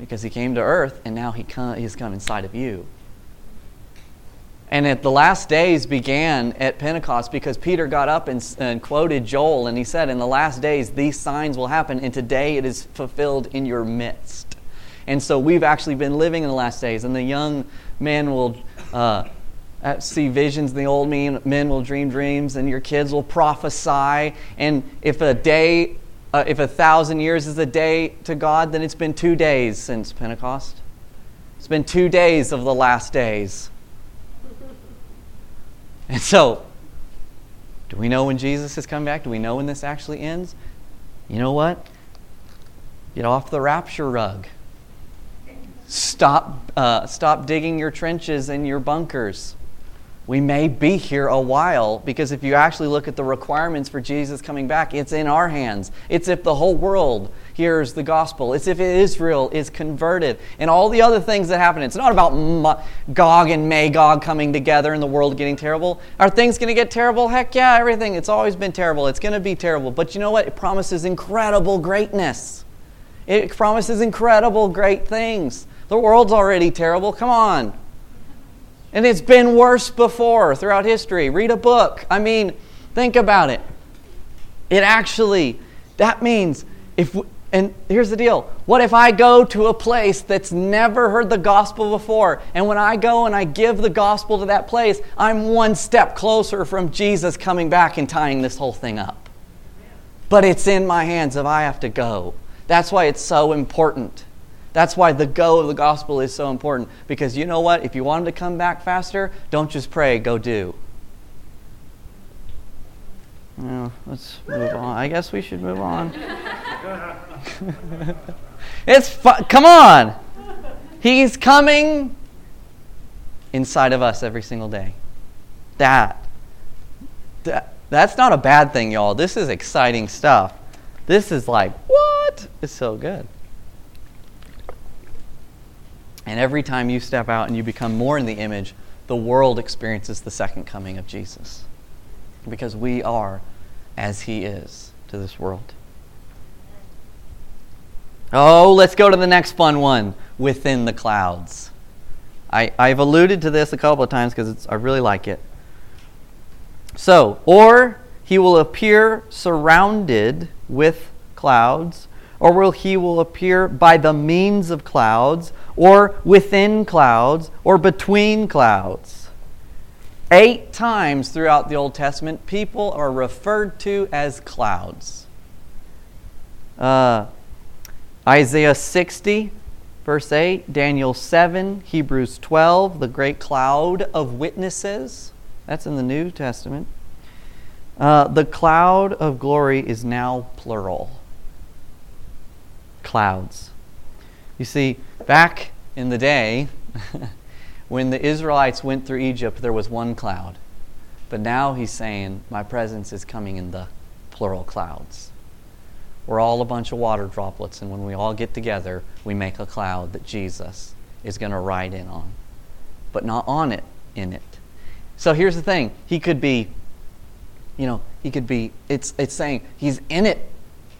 Because he came to earth and now he come, he's come inside of you. And at the last days began at Pentecost because Peter got up and, and, quoted Joel and he said, In the last days, these signs will happen, and today it is fulfilled in your midst. And so we've actually been living in the last days, and the young men will uh, see visions, the old men will dream dreams, and your kids will prophesy. And if a day, uh, if a thousand years is a day to God, then it's been two days since Pentecost. It's been two days of the last days. And so, do we know when Jesus has come back? Do we know when this actually ends? You know what? Get off the rapture rug. Stop, uh, stop digging your trenches and your bunkers. We may be here a while because if you actually look at the requirements for Jesus coming back, it's in our hands. It's if the whole world hears the gospel. It's if Israel is converted. And all the other things that happen. It's not about Gog and Magog coming together and the world getting terrible. Are things going to get terrible? Heck yeah, everything. It's always been terrible. It's going to be terrible. But you know what? It promises incredible greatness. It promises incredible great things. The world's already terrible. Come on. And it's been worse before throughout history. Read a book. I mean, think about it. It actually, that means if, and here's the deal what if I go to a place that's never heard the gospel before? And when I go and I give the gospel to that place, I'm one step closer from Jesus coming back and tying this whole thing up. But it's in my hands if I have to go. That's why it's so important. That's why the go of the gospel is so important. Because you know what? If you want him to come back faster, don't just pray, go do. Well, let's move on. I guess we should move on. it's fun. Come on. He's coming inside of us every single day. That, that that's not a bad thing, y'all. This is exciting stuff. This is like, what? It's so good. And every time you step out and you become more in the image, the world experiences the second coming of Jesus. Because we are as he is to this world. Oh, let's go to the next fun one within the clouds. I, I've alluded to this a couple of times because I really like it. So, or he will appear surrounded with clouds, or will he will appear by the means of clouds, or within clouds, or between clouds. Eight times throughout the Old Testament, people are referred to as clouds. Uh, Isaiah 60, verse 8, Daniel 7, Hebrews 12, the great cloud of witnesses. That's in the New Testament. Uh, the cloud of glory is now plural clouds. You see, back in the day, when the Israelites went through Egypt, there was one cloud. But now he's saying, My presence is coming in the plural clouds. We're all a bunch of water droplets, and when we all get together, we make a cloud that Jesus is going to ride in on, but not on it, in it. So here's the thing He could be, you know, he could be, it's, it's saying he's in it.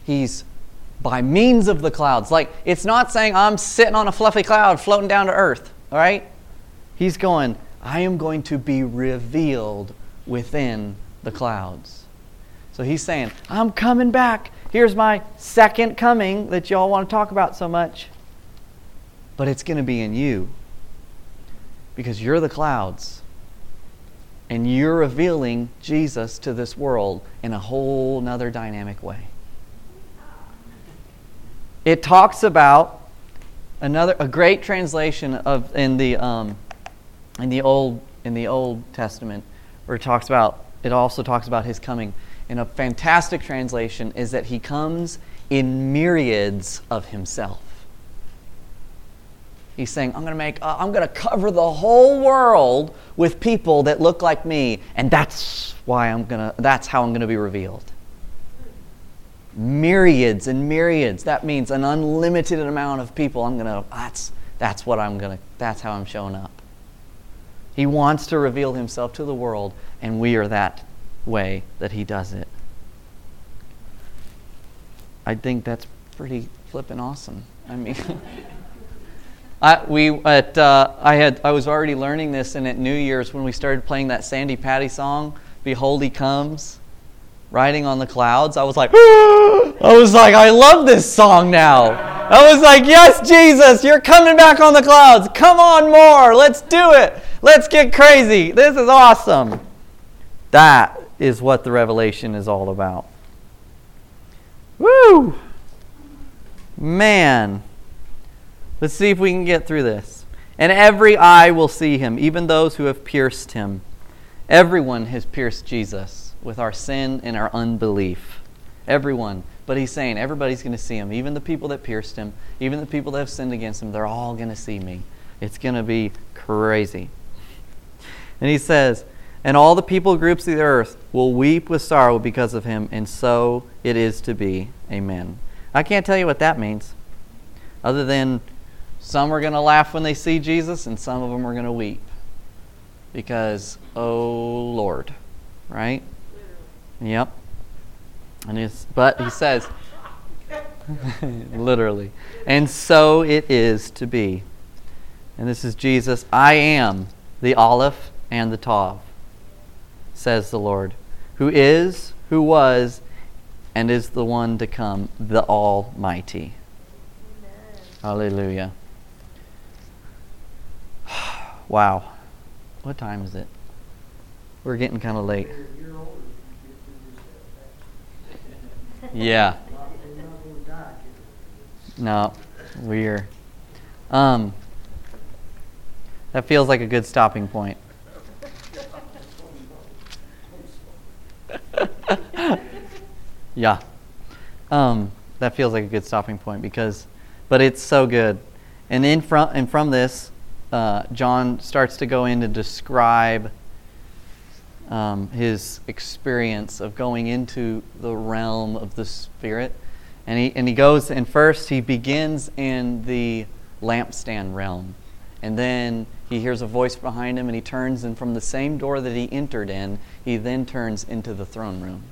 He's by means of the clouds. Like, it's not saying I'm sitting on a fluffy cloud floating down to earth, all right? He's going, I am going to be revealed within the clouds. So he's saying, I'm coming back. Here's my second coming that y'all want to talk about so much. But it's going to be in you because you're the clouds. And you're revealing Jesus to this world in a whole nother dynamic way it talks about another a great translation of in the um, in the old in the Old Testament where it talks about it also talks about his coming. And a fantastic translation is that he comes in myriads of himself. He's saying, I'm going to make, uh, I'm going to cover the whole world with people that look like me, and that's why I'm going to, that's how I'm going to be revealed myriads and myriads. That means an unlimited amount of people. I'm to, that's, that's what I'm to, that's how I'm showing up. He wants to reveal himself to the world, and we are that way that he does it. I think that's pretty flippin' awesome. I mean, I, we at uh, I had I was already learning this, and at New Year's when we started playing that Sandi Patty song, "Behold He Comes," riding on the clouds, I was like, I was like, I love this song now. I was like, yes, Jesus, you're coming back on the clouds. Come on more. Let's do it. Let's get crazy. This is awesome. That is what the revelation is all about. Woo! Man. Let's see if we can get through this. And every eye will see him, even those who have pierced him. Everyone has pierced Jesus with our sin and our unbelief. Everyone. But he's saying everybody's going to see him. Even the people that pierced him, even the people that have sinned against him, they're all going to see me. It's going to be crazy. And he says, And all the people groups of the earth will weep with sorrow because of him, and so it is to be. Amen. I can't tell you what that means, other than some are going to laugh when they see Jesus and some of them are going to weep. Because, oh Lord, right? Yep. And it's, but he says, literally. And so it is to be. And this is Jesus. I am the Aleph and the Tav, says the Lord, who is, who was, and is the one to come, the Almighty. Amen. Hallelujah. wow. What time is it? We're getting kind of late. Yeah. No, we're. Um, that feels like a good stopping point. yeah. Um, that feels like a good stopping point because, but it's so good. And in from, and from this, uh, John starts to go in to describe um, his experience of going into the realm of the Spirit. And he, and he goes, and first he begins in the lampstand realm. And then he hears a voice behind him, and he turns, and from the same door that he entered in, he then turns into the throne room.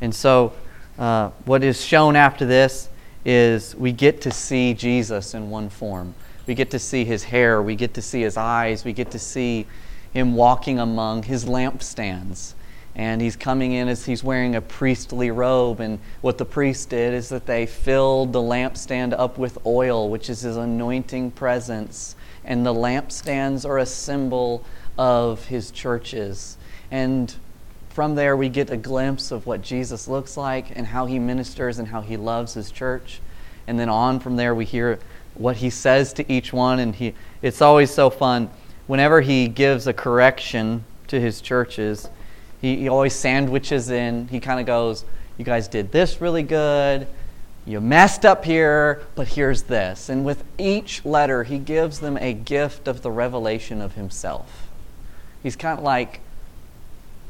And so, uh, what is shown after this is we get to see Jesus in one form. We get to see his hair, we get to see his eyes, we get to see him walking among his lampstands. And he's coming in as he's wearing a priestly robe. And what the priest did is that they filled the lampstand up with oil, which is his anointing presence. And the lampstands are a symbol of his churches. And from there, we get a glimpse of what Jesus looks like and how he ministers and how he loves his church. And then on from there, we hear what he says to each one. And he, it's always so fun whenever he gives a correction to his churches, he, he always sandwiches in, he kind of goes, You guys did this really good. You messed up here, but here's this. And with each letter, he gives them a gift of the revelation of himself. He's kind of like,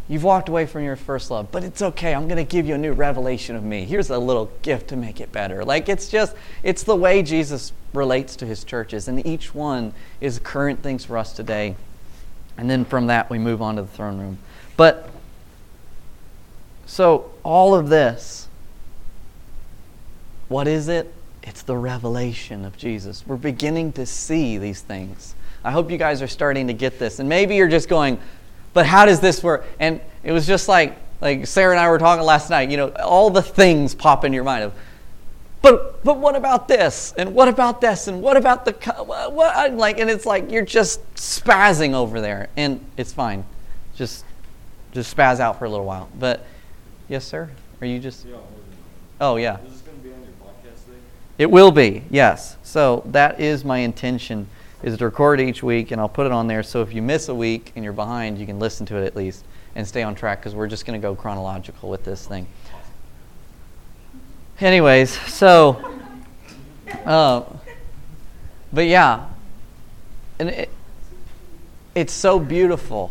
You've walked away from your first love, but it's okay. I'm going to give you a new revelation of me. Here's a little gift to make it better. Like it's just, it's the way Jesus relates to his churches, and each one is current things for us today. And then from that, we move on to the throne room. But, so all of this, what is it? It's the revelation of Jesus. We're beginning to see these things. I hope you guys are starting to get this. And maybe you're just going, but how does this work? And it was just like like Sarah and I were talking last night. You know, all the things pop in your mind of, but but what about this? And what about this? And what about the what? what like, and it's like you're just spazzing over there, and it's fine. Just just spaz out for a little while. But yes, sir. Are you just? Oh yeah. Is this going to be on your podcast thing? It will be. Yes. So that is my intention is to record each week, and I'll put it on there. So if you miss a week and you're behind, you can listen to it at least and stay on track because we're just going to go chronological with this thing. Anyways, so, uh, but yeah, and it, it's so beautiful,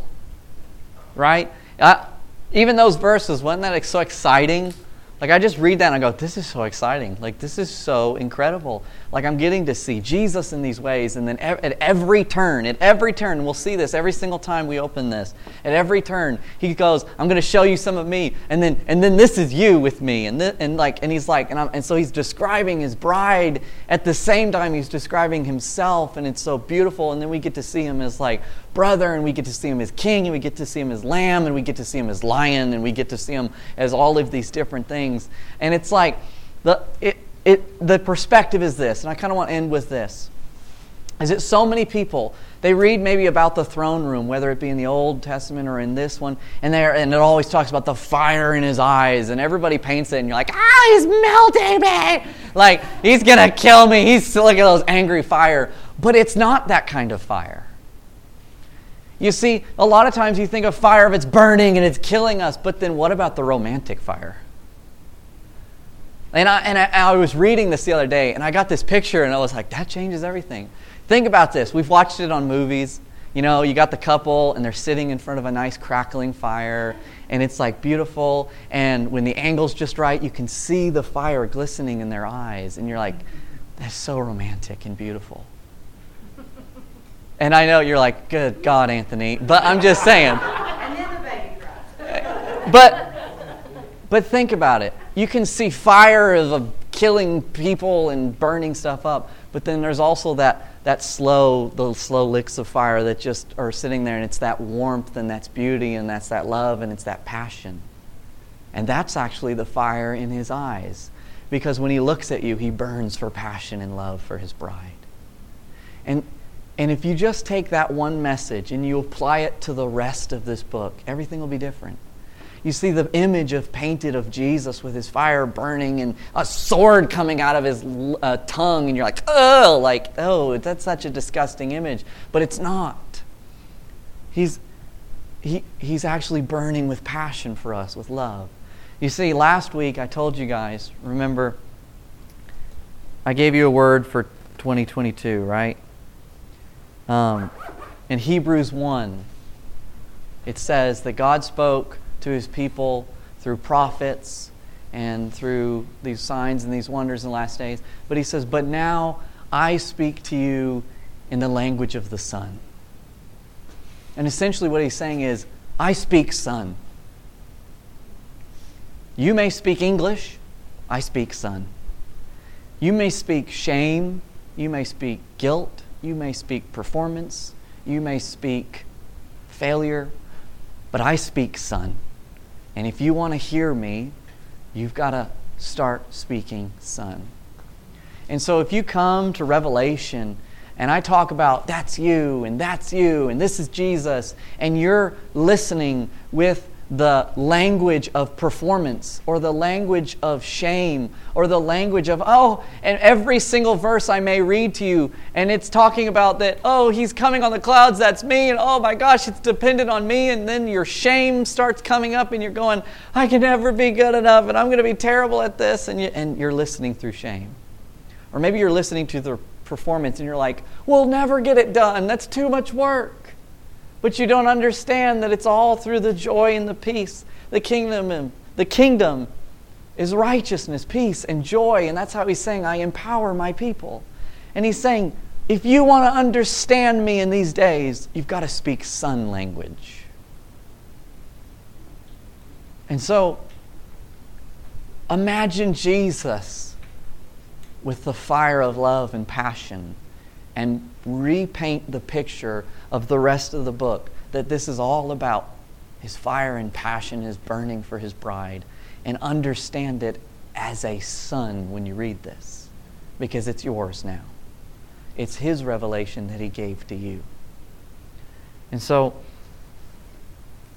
right? I, even those verses, wasn't that so exciting? Like I just read that and I go, this is so exciting. Like this is so incredible. Like I'm getting to see Jesus in these ways. And then at every turn, at every turn, we'll see this every single time we open this. At every turn, he goes, I'm going to show you some of me. And then, and then this is you with me. And, th- and like, and he's like, and, I'm, and so he's describing his bride at the same time he's describing himself. And it's so beautiful. And then we get to see him as like brother and we get to see him as king and we get to see him as lamb and we get to see him as lion and we get to see him as all of these different things. And it's like, the, it, it, the perspective is this, and I kind of want to end with this. Is that so many people, they read maybe about the throne room, whether it be in the Old Testament or in this one, and, there, and it always talks about the fire in his eyes, and everybody paints it, and you're like, ah, he's melting me! Like, he's to kill me. He's, look at those angry fire. But it's not that kind of fire. You see, a lot of times you think of fire if it's burning and it's killing us, but then what about the romantic fire? And I, and I, I, was reading this the other day, and I got this picture, and I was like, that changes everything. Think about this. We've watched it on movies. you know, you got the couple and they're sitting in front of a nice crackling fire and it's like beautiful. And when the angle's just right, you can see the fire glistening in their eyes. And you're like, that's so romantic and beautiful. And I know you're like, good God, Anthony. But I'm just saying. And then the baby cries. But, but think about it. You can see fire of killing people and burning stuff up. But then there's also that, that slow, the slow licks of fire that just are sitting there, and it's that warmth and that's beauty and that's that love and it's that passion. And that's actually the fire in his eyes. Because when he looks at you, he burns for passion and love for his bride. And, and if you just take that one message and you apply it to the rest of this book, everything will be different. You see the image of painted of Jesus with his fire burning and a sword coming out of his uh, tongue, and you're like, oh, like, oh, that's such a disgusting image. But it's not. He's, he, he's actually burning with passion for us, with love. You see, last week I told you guys, remember, I gave you a word for 2022, right? Um, in Hebrews 1, it says that God spoke to his people through prophets and through these signs and these wonders in the last days. But he says, But now I speak to you in the language of the Son. And essentially, what he's saying is, I speak Son. You may speak English, I speak Son. You may speak shame, you may speak guilt, you may speak performance, you may speak failure, but I speak Son. And if you want to hear me, you've got to start speaking Son. And so if you come to Revelation and I talk about that's you and that's you and this is Jesus, and you're listening with the language of performance or the language of shame or the language of, oh, and every single verse I may read to you, and it's talking about that, oh, he's coming on the clouds, that's me, and oh my gosh, it's dependent on me, and then your shame starts coming up, and you're going, I can never be good enough, and I'm going to be terrible at this, and, you, and you're listening through shame. Or maybe you're listening to the performance, and you're like, we'll never get it done, that's too much work but you don't understand that it's all through the joy and the peace. The kingdom, the kingdom is righteousness, peace, and joy. And that's how he's saying, I empower my people. And he's saying, if you want to understand me in these days, you've got to speak son language. And so, imagine Jesus with the fire of love and passion and repaint the picture of the rest of the book that this is all about his fire and passion is burning for his bride and understand it as a son when you read this because it's yours now. It's his revelation that he gave to you. And so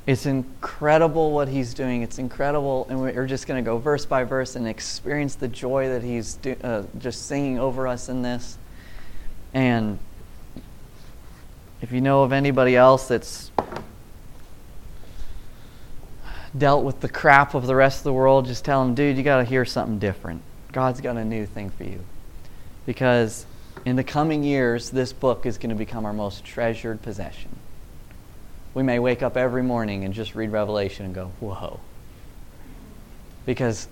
it's incredible what he's doing. It's incredible and we're just going to go verse by verse and experience the joy that he's do, uh, just singing over us in this. And if you know of anybody else that's dealt with the crap of the rest of the world, just tell them, dude, you got to hear something different. God's got a new thing for you. Because in the coming years, this book is going to become our most treasured possession. We may wake up every morning and just read Revelation and go, whoa. Because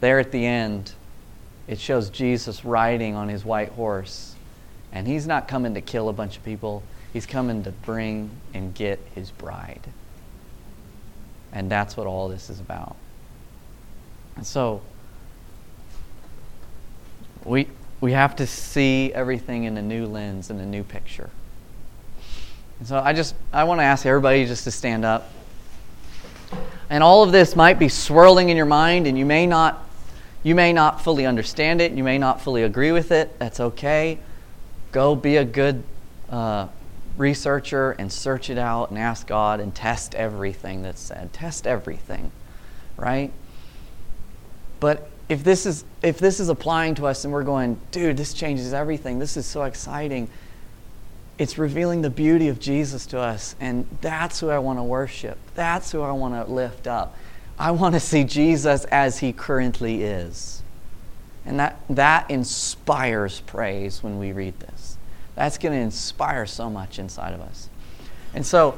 there at the end, it shows Jesus riding on his white horse and he's not coming to kill a bunch of people, he's coming to bring and get his bride. And that's what all this is about. And so, we, we have to see everything in a new lens and a new picture. And so I just I want to ask everybody just to stand up. And all of this might be swirling in your mind and you may not you may not fully understand it, you may not fully agree with it. That's okay. Go be a good uh, researcher and search it out and ask God and test everything that's said. Test everything, right? But if this is if this is applying to us and we're going, dude, this changes everything. This is so exciting. It's revealing the beauty of Jesus to us, and that's who I want to worship. That's who I want to lift up. I want to see Jesus as he currently is. And that, that inspires praise when we read this. That's going to inspire so much inside of us. And so